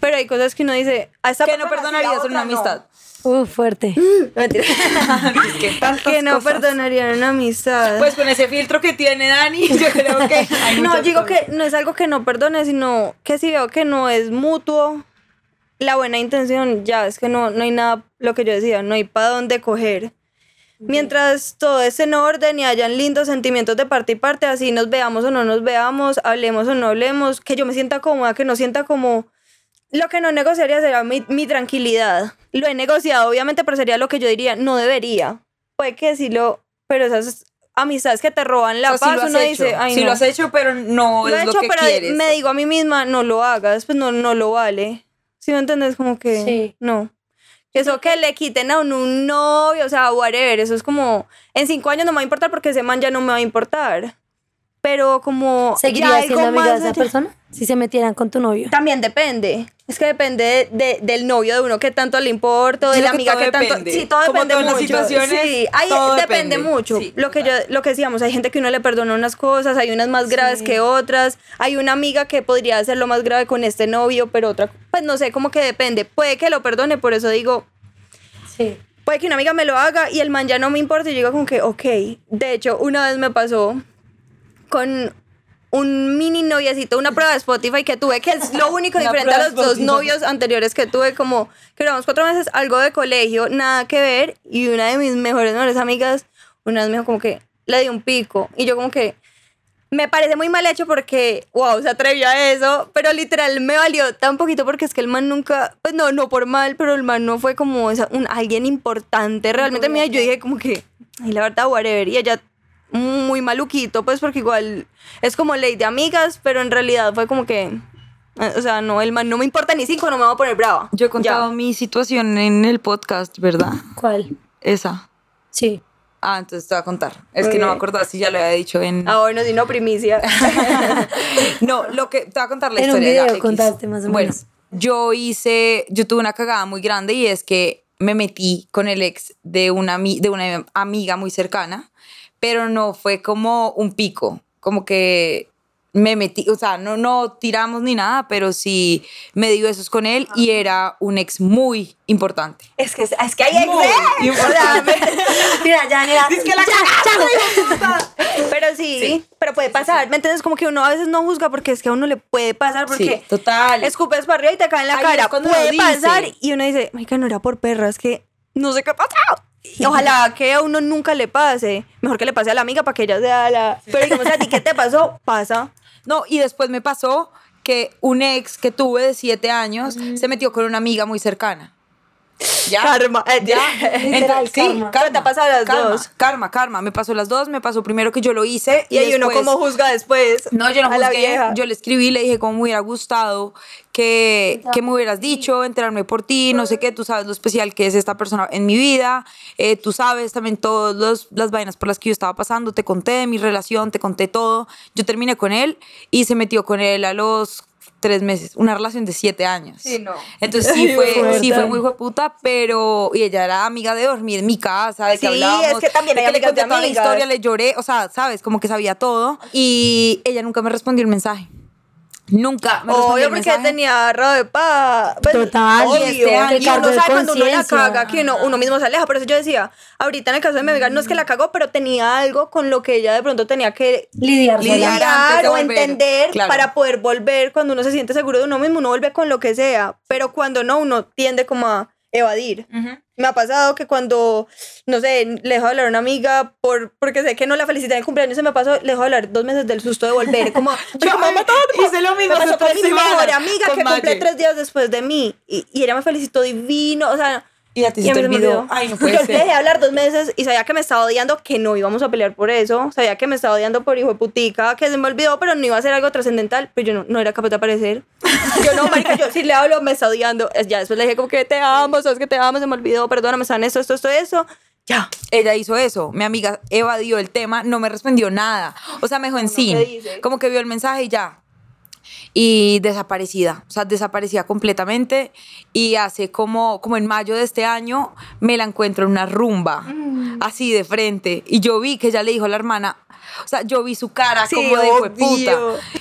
pero hay cosas que uno dice, a esta que no sí, perdonarías en una otra no. Uh, fuerte. *laughs* Mentira. *laughs* que que no cosas. perdonarían una amistad. Pues con ese filtro que tiene Dani, *laughs* yo creo que hay no, digo cosas. que no es algo que no perdone, sino que si veo que no es mutuo, la buena intención, ya es que no, no hay nada, lo que yo decía, no hay para dónde coger. Mientras todo esté en orden y hayan lindos sentimientos de parte y parte, así nos veamos o no nos veamos, hablemos o no hablemos, que yo me sienta cómoda, que no sienta como... Lo que no negociaría sería mi, mi tranquilidad. Lo he negociado, obviamente, pero sería lo que yo diría, no debería. Puede que decirlo, pero esas amistades que te roban la O paz, has uno hecho. dice, ay, sí no. lo has hecho, pero no Lo he es hecho, lo que pero quieres. me digo a mí misma, no lo hagas, pues no, no lo vale. ¿Sí me entiendes? Como que Sí. no. Eso que le quiten a uno un novio, o sea, whatever, eso es como, en cinco años no me va a importar porque ese man ya no me va a importar. Pero como... ¿Seguirías algo siendo amiga de más esa persona? Si se metieran con tu novio. También depende. Es que depende de- de- del novio de uno que tanto le importa o de Yo la que amiga todo que tanto. depende. Sí, todo Como depende todas las mucho. situaciones, sí, ahí todo depende, depende. mucho. Sí, lo que yo, lo que decíamos, hay gente que uno le perdona unas cosas, hay unas más graves que otras. Hay una amiga que podría hacerlo más grave con este novio, pero otra, pues no sé, como que depende. Puede que lo perdone, por eso digo, Sí. puede que una amiga me lo haga y el man ya no me importa y yo digo como que, ok. De hecho, una vez me pasó con un mini noviecito, una prueba de Spotify que tuve, que es lo *laughs* único diferente a los dos novios anteriores que tuve, como que duramos cuatro meses, algo de colegio, nada que ver, y una de mis mejores, mejores amigas, una vez me dijo como que le di un pico, y yo como que me parece muy mal hecho porque, wow, se atrevió a eso, pero literal me valió tan poquito porque es que el man nunca, pues no, no por mal, pero el man no fue como un, alguien importante realmente mía. Yo dije como que, ay, la verdad, whatever. Y ella muy maluquito, pues porque igual es como ley de amigas, pero en realidad fue como que, eh, o sea, no, el man no me importa ni cinco, no me voy a poner brava. Yo he contado Ya. mi situación en el podcast, ¿verdad? ¿Cuál? Esa. Sí. Ah, entonces te voy a contar. Es que no me acordaba si ya lo había dicho en... Ah, bueno, si no, primicia. *laughs* no, lo que te voy a contar la En un historia. ya, video X. contaste más o Bueno, menos. yo hice, yo tuve una cagada muy grande y es que me metí con el ex de una, de una amiga muy cercana, pero no fue como un pico, como que me metí, o sea, no, no tiramos ni nada, pero sí me di besos con él y era un ex muy importante. es que, es que hay Muy ex, sea, me- *laughs* Mira, ya, mira. Es que la *laughs* Pero sí, pero puede pasar. ¿Me entiendes? Como que uno a veces no juzga porque es que a uno le puede pasar porque Sí, total. escupes para arriba y te cae en la Ahí cara. Puede pasar y uno dice, marica, no era por perra, es que no sé qué pasó. Ojalá que a uno nunca le pase. Mejor que le pase a la amiga para que ella sea la... Pero digamos, a ti, ¿qué te pasó? Pasa. No, y después me pasó que un ex que tuve de siete años se metió con una amiga muy cercana. ¿Ya? Karma. Eh, ¿Ya? *laughs* Literal, Entonces, sí, karma. karma. Te ha pasado las karma, dos. Karma, karma. Me pasó las dos. Me pasó primero que yo lo hice. Y, ahí uno después- como juzga después. No, yo no la juzgué. vieja. Yo le escribí, le dije cómo me hubiera gustado que, que me hubieras dicho, enterarme por ti, no sé qué, tú sabes lo especial que es esta persona en mi vida, eh, tú sabes también todas las vainas por las que yo estaba pasando, te conté mi relación, te conté todo. Yo terminé con él y se metió con él a los tres meses, una relación de siete años. Sí, no. Entonces sí fue, sí fue muy puta, pero y ella era amiga de dormir en mi casa, de que Sí, hablábamos, es que también de que le conté toda la historia, le lloré, o sea, sabes, como que sabía todo y ella nunca me respondió el mensaje. Nunca me Obvio, porque mensaje. tenía raro de pa. Pues, Total, obvio. este año- y uno sabe cuando uno la caga, que uno, uno mismo se aleja. Por eso yo decía, ahorita en el caso de mi amiga, no es que la cagó, pero tenía algo con lo que ella de pronto tenía que Lidiar. Lidiar. antes o volver, entender claro. para poder volver cuando uno se siente seguro de uno mismo, uno vuelve con lo que sea. Pero cuando no, uno tiende como a evadir. Me ha pasado que cuando, no sé, le dejo de hablar a una amiga por, porque sé que no la felicité en el cumpleaños, se me pasó, le dejo de hablar dos meses del susto de volver. *laughs* Como, yo me matar. hice lo mismo Me pasó con mi mejor amiga que cumple tres días después de mí y, y ella me felicitó divino, o sea... Y a ti se te olvidó. Ay, no *laughs* puede Yo ser. le dejé de hablar dos meses y sabía que me estaba odiando, que no íbamos a pelear por eso. Sabía que me estaba odiando por hijo de putica, que se me olvidó, pero no iba a ser algo trascendental. Pero yo no, no era capaz de aparecer. *laughs* Yo no, marica, yo si le hablo, me está odiando. Ya después le dije como que te amo, sabes que te amo, se me olvidó, perdóname, están esto, esto, esto, eso. Ya. Ella hizo eso. Mi amiga evadió el tema, no me respondió nada. O sea, me dejó en ¿qué sin. dice? Como que vio el mensaje y ya. Y desaparecida, o sea, desaparecida completamente. Y hace como, como en mayo de este año me la encuentro en una rumba, Mm. así de frente. Y yo vi que ella le dijo a la hermana, o sea, yo vi su cara Sí, como de puta.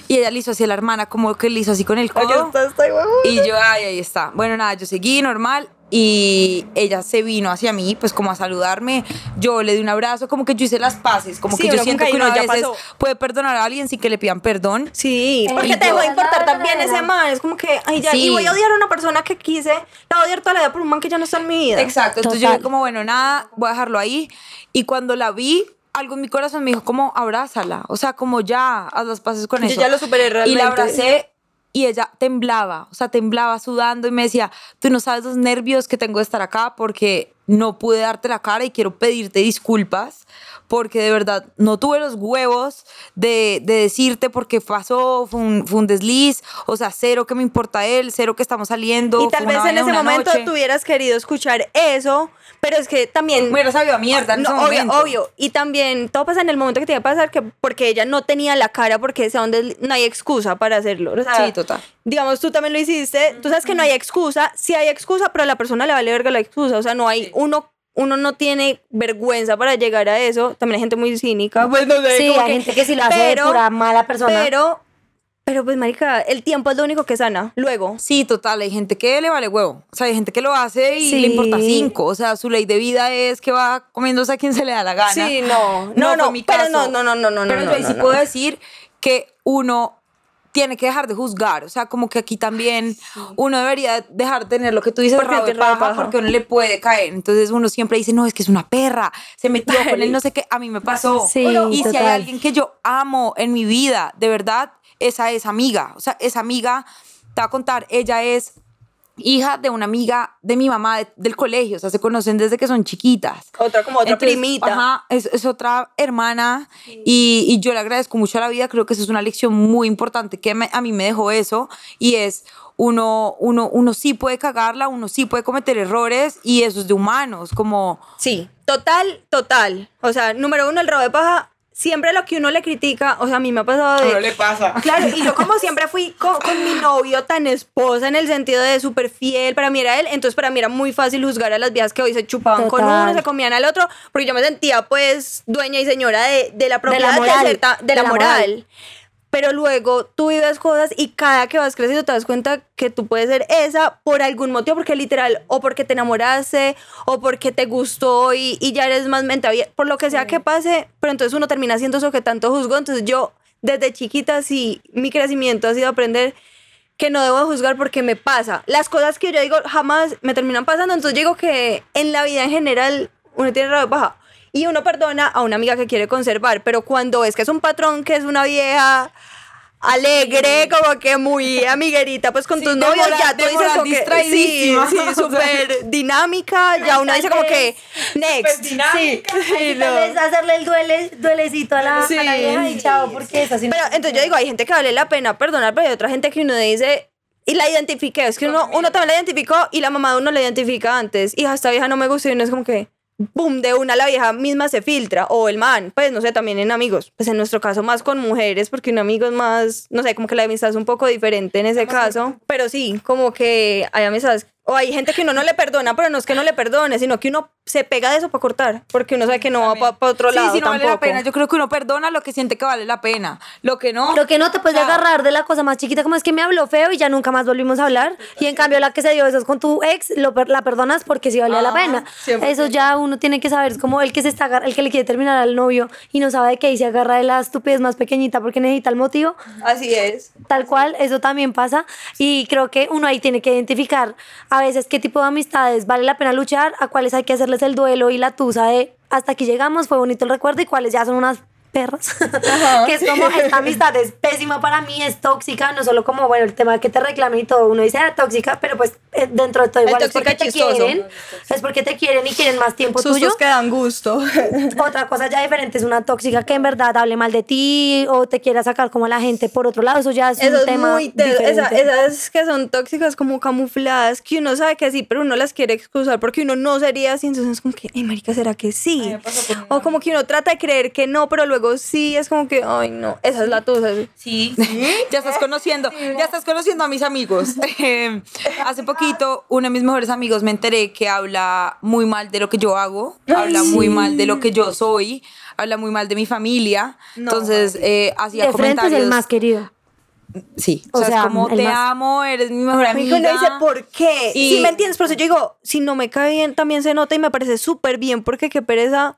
Y ella le hizo así a la hermana, como que le hizo así con el codo. está, está. Y yo, ay, ahí está. Bueno, nada, yo seguí normal y ella se vino hacia mí, pues como a saludarme. Yo le di un abrazo, como que yo hice las paces, como Sí, que yo siento que que uno a veces pasó. puede perdonar a alguien sin que le pidan perdón. Sí, Eh, porque y te dejó yo- de importar también ese man. Es como que, ay, ya. Sí. Y voy a odiar a una persona que quise. La odiar toda la vida por un man que ya no está en mi vida. Exacto, entonces yo dije como, bueno, nada, voy a dejarlo ahí. Y cuando la vi, algo en mi corazón me dijo como, abrázala, o sea, como ya, haz las paces con Yo eso. ya lo superé Y realmente. la abracé y ella temblaba, o sea, temblaba sudando y me decía, tú no sabes los nervios que tengo de estar acá porque no pude darte la cara y quiero pedirte disculpas porque de verdad no tuve los huevos de, de decirte porque pasó, fue un, fue un desliz, o sea, cero que me importa él, cero que estamos saliendo. Y tal vez en ese momento noche. tú hubieras querido escuchar eso, pero es que también... Me sabido a mierda en No, ese obvio, momento. obvio. Y también todo pasa en el momento que te iba a pasar, que porque ella no tenía la cara, porque sea donde no hay excusa para hacerlo. O sea, Sí, total. Digamos, tú también lo hiciste. Tú sabes que no hay excusa. Sí hay excusa, pero a la persona le vale verga la excusa. O sea, no hay uno. Uno no tiene vergüenza para llegar a eso. También hay gente muy cínica. Pues no sé. Sí, hay gente que sí lo hace pura mala persona. Pero, pero pues, marica, el tiempo es lo único que sana. Luego. Sí, total, hay gente que le vale huevo. O sea, hay gente que lo hace y Sí. le importa cinco. O sea, su ley de vida es que va comiéndose a quien se le da la gana. Sí, no. No, fue no, mi pero caso. no, no, no, no, no, Pero no, yo ahí no, sí no. puedo decir que uno tiene que dejar de juzgar. O sea, como que aquí también uno debería dejar de tener lo que tú dices, Porque rabo de paja, paja. porque uno le puede caer. Entonces uno siempre dice, no, es que es una perra, se metió con él, no sé qué. A mí me pasó. Sí, y si hay alguien que yo amo en mi vida, de verdad, esa es amiga. O sea, esa amiga, te voy a contar, ella es hija de una amiga de mi mamá de- del colegio, o sea, se conocen desde que son chiquitas. Otra como otra Entonces, primita. Ajá, es, es otra hermana y, y yo le agradezco mucho a la vida, creo que eso es una lección muy importante que me- a mí me dejó eso y es uno, uno, uno sí puede cagarla, uno sí puede cometer errores y eso es de humanos, como... Sí, total, total. O sea, número uno, el robo de paja. Siempre lo que uno le critica, o sea, a mí me ha pasado de... pasa. Claro, y yo como *laughs* siempre fui con, con mi novio tan esposa en el sentido de súper fiel, para mí era él, entonces para mí era muy fácil juzgar a las viejas que hoy se chupaban con uno, se comían al otro, porque yo me sentía pues dueña y señora de, de la propiedad de, moral, cierta- de de la la moral. moral. Pero luego tú vives cosas y cada que vas creciendo te das cuenta que tú puedes ser esa por algún motivo, porque literal, o porque te enamoraste, o porque te gustó y, y ya eres más mente abierta, por lo que sea que pase, pero entonces uno termina haciendo eso que tanto juzgó. Entonces yo, desde chiquita, sí, mi crecimiento ha sido aprender que no debo juzgar porque me pasa. Las cosas que yo digo jamás me terminan pasando, entonces yo digo que en la vida en general uno tiene rabia baja. Y uno perdona a una amiga que quiere conservar, pero cuando es que es un patrón que es una vieja alegre, como que muy amiguerita, pues con Sí, tus novios moral- ya tú dices como que sí, sí, súper dinámica, ya uno dice como que next. Sí, Hay sí, que no. tal vez hacerle el duele, duelecito a la, Sí. a la vieja y chao, porque es así. Pero entonces yo digo, hay gente que vale la pena perdonar, pero hay otra gente que uno dice, y la identifiqué, es que uno, uno también la identificó y la mamá de uno la identifica antes. Hija, esta vieja no me gusta y uno es como que, boom, de una la vieja misma se filtra, o el man, pues no sé, también en amigos, pues en nuestro caso más con mujeres, porque un amigo es más, no sé, como que la amistad es un poco diferente en ese caso, pero sí, como que hay amistades, o hay gente que uno no le perdona, pero no es que no le perdone, sino que uno se pega de eso para cortar, porque uno sabe que no va para otro lado Sí, sí, no vale la tampoco. pena. Yo creo que uno perdona lo que siente que vale la pena. Lo que no... Lo que no te puedes agarrar de la cosa más chiquita, como es que me habló feo y ya nunca más volvimos a hablar. Y en cambio, la que se dio besos con tu ex, lo, la perdonas porque sí valía la Ah, pena. 100%. Eso ya uno tiene que saber. Es como el que se está el que le quiere terminar al novio y no sabe de qué y se agarra de la estupidez más pequeñita porque necesita el motivo. Así es. Tal cual, eso también pasa. Y creo que uno ahí tiene que identificar a veces qué tipo de amistades vale la pena luchar, a cuáles hay que hacerles el duelo y la tusa de hasta aquí llegamos, fue bonito el recuerdo y cuáles ya son unas perras. *laughs* que es como esta amistad es pésima para mí, es tóxica, no solo como, bueno, el tema de que te reclamen y todo, uno dice, ah, tóxica, pero pues eh, dentro de todo El igual es porque te quieren, es porque te quieren y quieren más tiempo tuyo. Sustos que dan gusto. *laughs* Otra cosa ya diferente es una tóxica que en verdad hable mal de ti o te quiera sacar como a la gente por otro lado. Eso ya es Eso un es tema muy te- diferente. esa- esas que son tóxicas como camufladas, que uno sabe que sí, pero uno las quiere excusar porque uno no sería así, entonces es como que, ay, marica, ¿será que sí? O como que uno trata de creer que no, pero luego sí, es como que, ay, no, esa es la tuya. *laughs* Sí, ya estás conociendo, ya estás conociendo a mis amigos. *laughs* Eh, hace poquito, uno de mis mejores amigos me enteré que habla muy mal de lo que yo hago, habla muy mal de lo que yo soy, habla muy mal de mi familia. Entonces, eh, hacía de frente es comentarios. el más querido. Sí, o, O sea, sea, es como te más- amo, eres mi mejor Amigo, amiga. uno dice, ¿por qué? Y- Sí, ¿me entiendes? Por eso yo digo, si no me cae bien, también se nota y me parece súper bien, porque qué pereza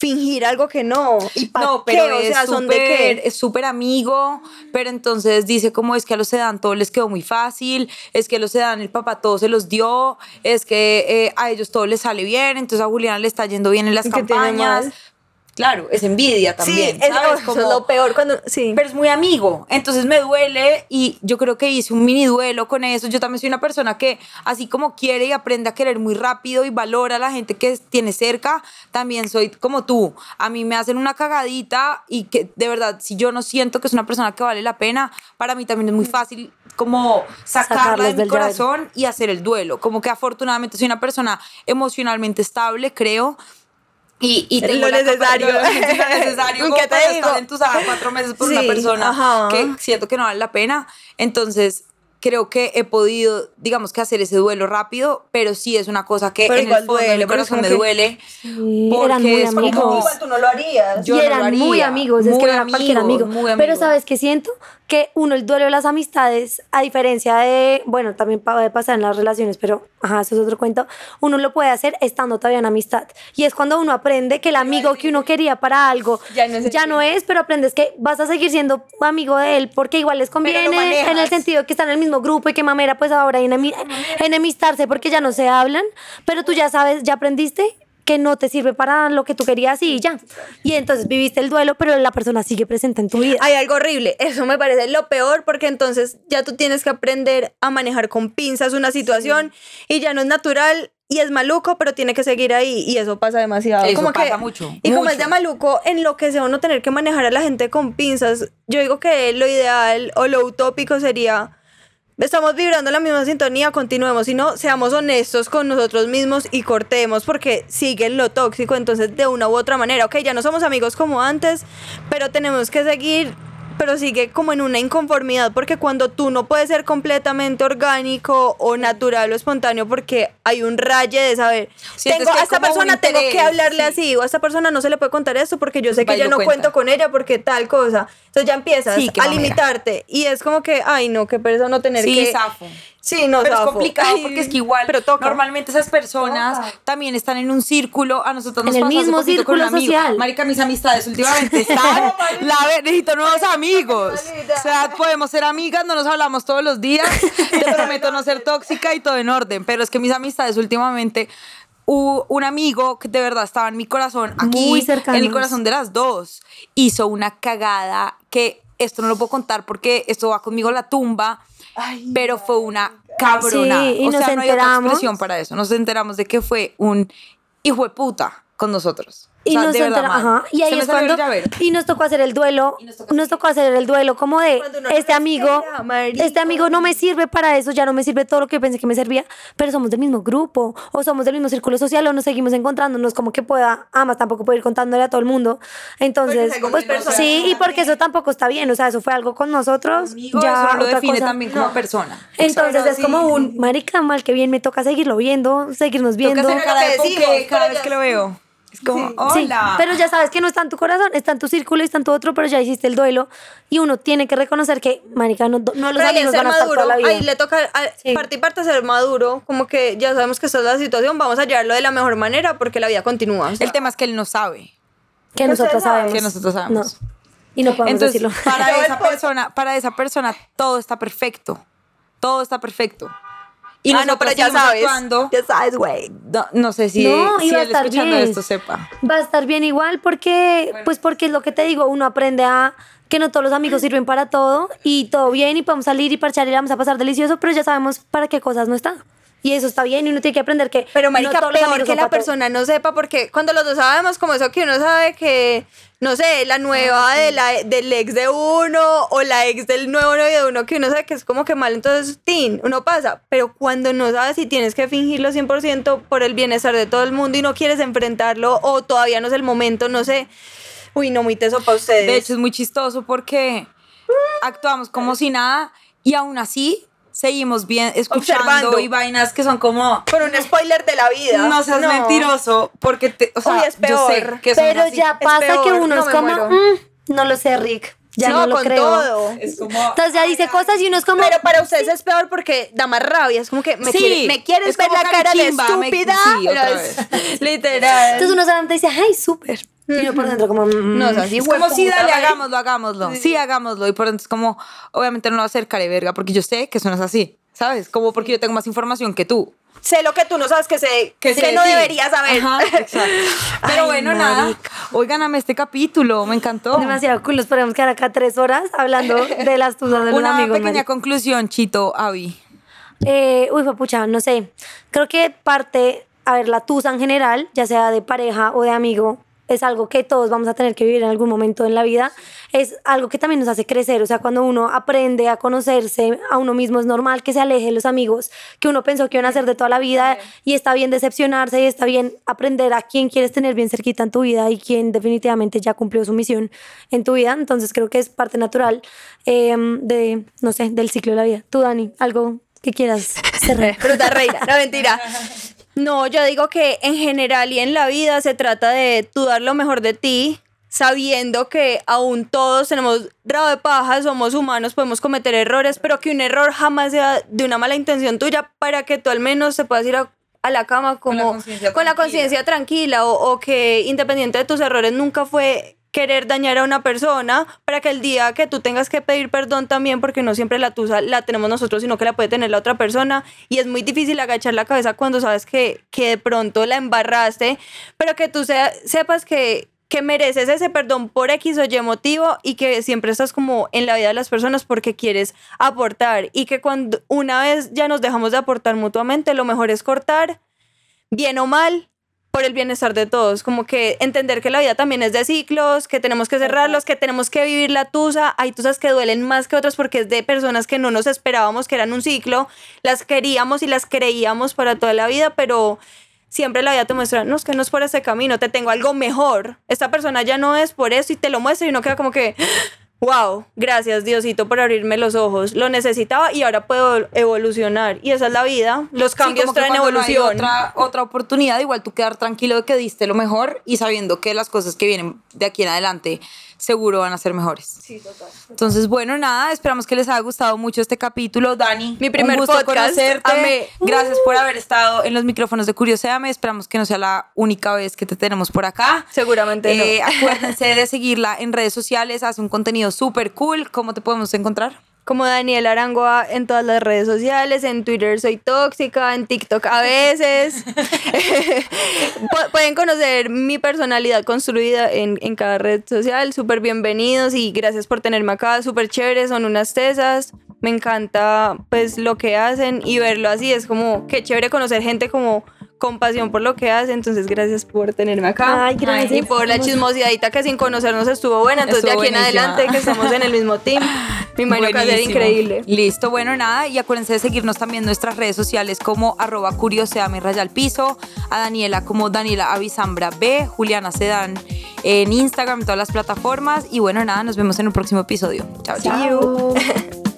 fingir algo que no. ¿Y pa' No, qué? pero es ¿son de súper qué? es súper amigo, pero entonces dice como es que a los sedan todo les quedó muy fácil, es que a los sedan el papá todo se los dio, es que eh, a ellos todo les sale bien, entonces a Juliana le está yendo bien en las ¿Y qué tiene campañas. Claro, es envidia también. sí, es, oh, eso Como- es lo peor cuando. Sí. pero es muy amigo, entonces me duele y yo creo que hice un mini duelo con eso. Yo también soy una persona que así como quiere y aprende a querer muy rápido y valora a la gente que tiene cerca, también soy como tú. A mí me hacen una cagadita y que de verdad, si yo no siento que es una persona que vale la pena, para mí también es muy fácil como sacarla de mi del corazón y hacer el duelo. Como que afortunadamente soy una persona emocionalmente estable, creo. Y, y tengo lo necesario. lo necesario ¿Qué como te no digo? estar entusada cuatro meses por una Sí, persona ajá. que siento que no vale la pena. Entonces, creo que he podido, digamos que hacer ese duelo rápido, pero sí es una cosa que Pero en el igual fondo de duele, mi porque es corazón me que- duele. Sí, porque eran muy es como- amigos. tú no lo harías. Yo y no eran lo muy haría. amigos, es Muy que no era cualquier amigos, amigo. muy Pero amigos. sabes que siento que uno el duelo de las amistades, a diferencia de, bueno, también puede pasar en las relaciones, pero ajá, eso es otro cuento, uno lo puede hacer estando todavía en amistad. Y es cuando uno aprende que el amigo que uno quería para algo Ya no es el ya no es, pero aprendes que vas a seguir siendo amigo de él porque igual les conviene en el sentido que están en el mismo grupo y que mamera pues ahora enemi- enemistarse porque ya no se hablan, pero tú ya sabes, ya aprendiste que no te sirve para lo que tú querías y ya. Y entonces viviste el duelo, pero la persona sigue presente en tu vida. Hay algo horrible. Eso me parece lo peor porque entonces ya tú tienes que aprender a manejar con pinzas una situación y ya no es natural y es maluco, pero tiene que seguir ahí y eso pasa demasiado. Eso como pasa que, mucho, Y como es de maluco, en lo que sea uno tener que manejar a la gente con pinzas, yo digo que lo ideal o lo utópico sería estamos vibrando en la misma sintonía, continuemos, si no, seamos honestos con nosotros mismos y cortemos porque sigue lo tóxico, entonces de una u otra manera, ok, ya no somos amigos como antes, pero tenemos que seguir, pero sigue como en una inconformidad porque cuando tú no puedes ser completamente orgánico o natural o espontáneo porque hay un raye de saber, Sientes tengo, a esta persona tengo que hablarle sí. así o a esta persona no se le puede contar esto porque yo sé que Va y ya lo no cuenta. cuento con ella porque tal cosa. Entonces ya empiezas Sí, a limitarte y es como que, ay no, qué pereza no tener Sí, que... zafo. Sí, no, pero es complicado Ay, porque es que igual pero toca. normalmente esas personas Toca. también están en un círculo a nosotros nos En el pasó hace mismo poquito con un círculo amigo. social. marica mis amistades últimamente *laughs* están la necesito nuevos amigos o sea podemos ser amigas no nos hablamos todos los días te *laughs* prometo no ser tóxica y todo en orden pero es que mis amistades últimamente un amigo que de verdad estaba en mi corazón aquí Muy en el corazón de las dos hizo una cagada que esto no lo puedo contar porque esto va conmigo a la tumba pero fue una cabrona. Sí, y o nos sea, no hay otra expresión para eso. Nos enteramos de que fue un hijo de puta con nosotros. Y o sea, nos ajá, y ahí es cuando y nos tocó hacer el duelo, nos tocó nos tocó hacer el duelo como de no este amigo, espera, este amigo no me sirve para eso, ya no me sirve todo lo que yo pensé que me servía, pero somos del mismo grupo o somos del mismo círculo social o nos seguimos encontrando, no es como que pueda, amas tampoco puedo ir contándole a todo el mundo. Entonces, pues sí, y porque eso tampoco está bien, o sea, eso fue algo con nosotros, Amigo, ya eso no lo otra define cosa. también como persona. Entonces Pero es como sí. un marica mal que bien me toca seguirlo viendo, seguirnos viendo. Que cada pero vez que lo veo. Es como, Sí, hola. pero ya sabes que no está en tu corazón, está en tu círculo y está en tu otro, pero ya hiciste el duelo y uno tiene que reconocer que, marica, no, no los amigos ser van a estar maduro, toda la vida. ahí le toca a, Sí. parte y parte ser maduro, como que ya sabemos que esta es la situación, vamos a llevarlo de la mejor manera porque la vida continúa. o sea. el tema es que él no sabe. que nosotros sabemos. Que nosotros sabemos. No. Y no podemos Entonces, decirlo. para *laughs* esa persona, para esa persona todo está perfecto. Todo está perfecto. Y ah, no, pero ya sabes. actuando. Ya sabes, güey. No, no sé si, No, si él escuchando bien. esto sepa. Va a estar bien igual porque, pues porque es lo que te digo, uno aprende a que no todos los amigos sirven para todo y todo bien y podemos salir y parchar y la vamos a pasar delicioso, pero ya sabemos para qué cosas no está. Y eso está bien y uno tiene que aprender que Pero no marica, los peor que la persona no sepa, porque cuando los dos sabemos como eso que uno sabe que, no sé, la nueva de la, del ex de uno o la ex del nuevo novio de uno que uno sabe que es como que mal, entonces, tin, uno pasa. Pero cuando no sabes si tienes que fingirlo 100% por el bienestar de todo el mundo y no quieres enfrentarlo o todavía no es el momento, no sé. Uy, no, muy teso para ustedes. De hecho, es muy chistoso porque actuamos como si nada y aún así seguimos bien escuchando Observando. y vainas que son como con un spoiler de la vida. no seas mentiroso porque te, o sea, Uy, es yo sé peor. que eso Pero así. ya Es pasa que peor, uno no es me como, muero. "Mm, no lo sé, Rick. Ya no, lo con creo. todo. es como Entonces ya dice cosas y uno es como, Pero para ustedes es peor porque da más rabia. Es como que me, Sí, quiere- me quieres es ver como la cara de carichimba, me- estúpida. sí, otra Pero es- *laughs* Literal. entonces uno solamente dice, ay, súper. Y uno por dentro como, "Mm". no, o sea, sí, es como si hueputa, dale, marica. hagámoslo, hagámoslo. Sí. hagámoslo. Y por entonces como, obviamente no lo voy a hacer care verga, porque yo sé que eso no es así, ¿sabes? Como porque yo tengo más información que tú. sé lo que tú no sabes que sé, que, sé no de ti. deberías saber. Ajá, exacto. *laughs* Pero Ay, bueno, nada. marica. Oigan, este capítulo, me encantó. Demasiado cool. Nos podemos quedar acá tres horas hablando de las tusas de *laughs* los Una amigos. pequeña marica. conclusión, Chito, Avi. Eh, uy, fue pucha, no sé. Creo que parte, a ver, la tusa en general, ya sea de pareja o de amigo, es algo que todos vamos a tener que vivir en algún momento en la vida. Es algo que también nos hace crecer. O sea, cuando uno aprende a conocerse a uno mismo, es normal que se aleje de los amigos que uno pensó que iban a ser de toda la vida. Y está bien decepcionarse y está bien aprender a quién quieres tener bien cerquita en tu vida y quién definitivamente ya cumplió su misión en tu vida. Entonces, creo que es parte natural eh, de, no sé, del ciclo de la vida. Tú, Dani, algo que quieras cerrar. *laughs* Fruta reina, no mentira. *laughs* No, yo digo que en general y en la vida se trata de tú dar lo mejor de ti, sabiendo que aún todos tenemos rabo de paja, somos humanos, podemos cometer errores, pero que un error jamás sea de una mala intención tuya para que tú al menos te puedas ir a, a la cama Con la como conciencia con la tranquila. conciencia tranquila o, o que independiente de tus errores nunca fue querer dañar a una persona para que el día que tú tengas que pedir perdón también, porque no siempre la tusa la tenemos nosotros, sino que la puede tener la otra persona. Y es muy difícil agachar la cabeza cuando sabes que, que de pronto la embarraste, pero que tú sea- sepas que, que mereces ese perdón por X o Y motivo y que siempre estás como en la vida de las personas porque quieres aportar. Y que cuando una vez ya nos dejamos de aportar mutuamente, lo mejor es cortar, bien o mal, por el bienestar de todos, como que entender que la vida también es de ciclos, que tenemos que cerrarlos, que tenemos que vivir la tusa, hay tusas que duelen más que otras porque es de personas que no nos esperábamos que eran un ciclo, las queríamos y las creíamos para toda la vida, pero siempre la vida te muestra, no, es que no es por ese camino, te tengo algo mejor, esta persona ya no es por eso y te lo muestra y uno queda como que, wow, gracias Diosito por abrirme los ojos, lo necesitaba y ahora puedo evolucionar. Y esa es la vida, los cambios Sí, traen cuando no evolución. otra, otra oportunidad, igual tú quedar tranquilo de que diste lo mejor y sabiendo que las cosas que vienen de aquí en adelante seguro van a ser mejores. Sí, total. Entonces, bueno, nada, esperamos que les haya gustado mucho este capítulo. Dani, Mi primer un gusto podcast, conocerte. amé. Gracias por haber estado en los micrófonos de Curioséame. Esperamos que no sea la única vez que te tenemos por acá. Seguramente no. Eh, Acuérdense de seguirla en redes sociales, hace un contenido súper cool. ¿Cómo te podemos encontrar? Como Daniel Arangoa en todas las redes sociales, en Twitter soy tóxica, en TikTok a veces. *laughs* *laughs* Pu- Pueden conocer mi personalidad construida en, en cada red social. Súper bienvenidos y gracias por tenerme acá. Súper chéveres, son unas tesas. Me encanta pues lo que hacen y verlo así. Es como que chévere conocer gente como con pasión por lo que hace. Entonces gracias por tenerme acá. Ay, gracias. Y por la chismosidadita que sin conocernos estuvo buena. Entonces Estuvo de aquí en adelante que estamos en el mismo team. Me imagino que va a ser Buenísimo. increíble. Listo, bueno, nada. Y acuérdense de seguirnos también en nuestras redes sociales como arroba curioseame raya al piso, a Daniela como Daniela Avisambra B, Juliana Sedán en Instagram, en todas las plataformas. Y bueno, nada, nos vemos en un próximo episodio. chao. Chao. *laughs*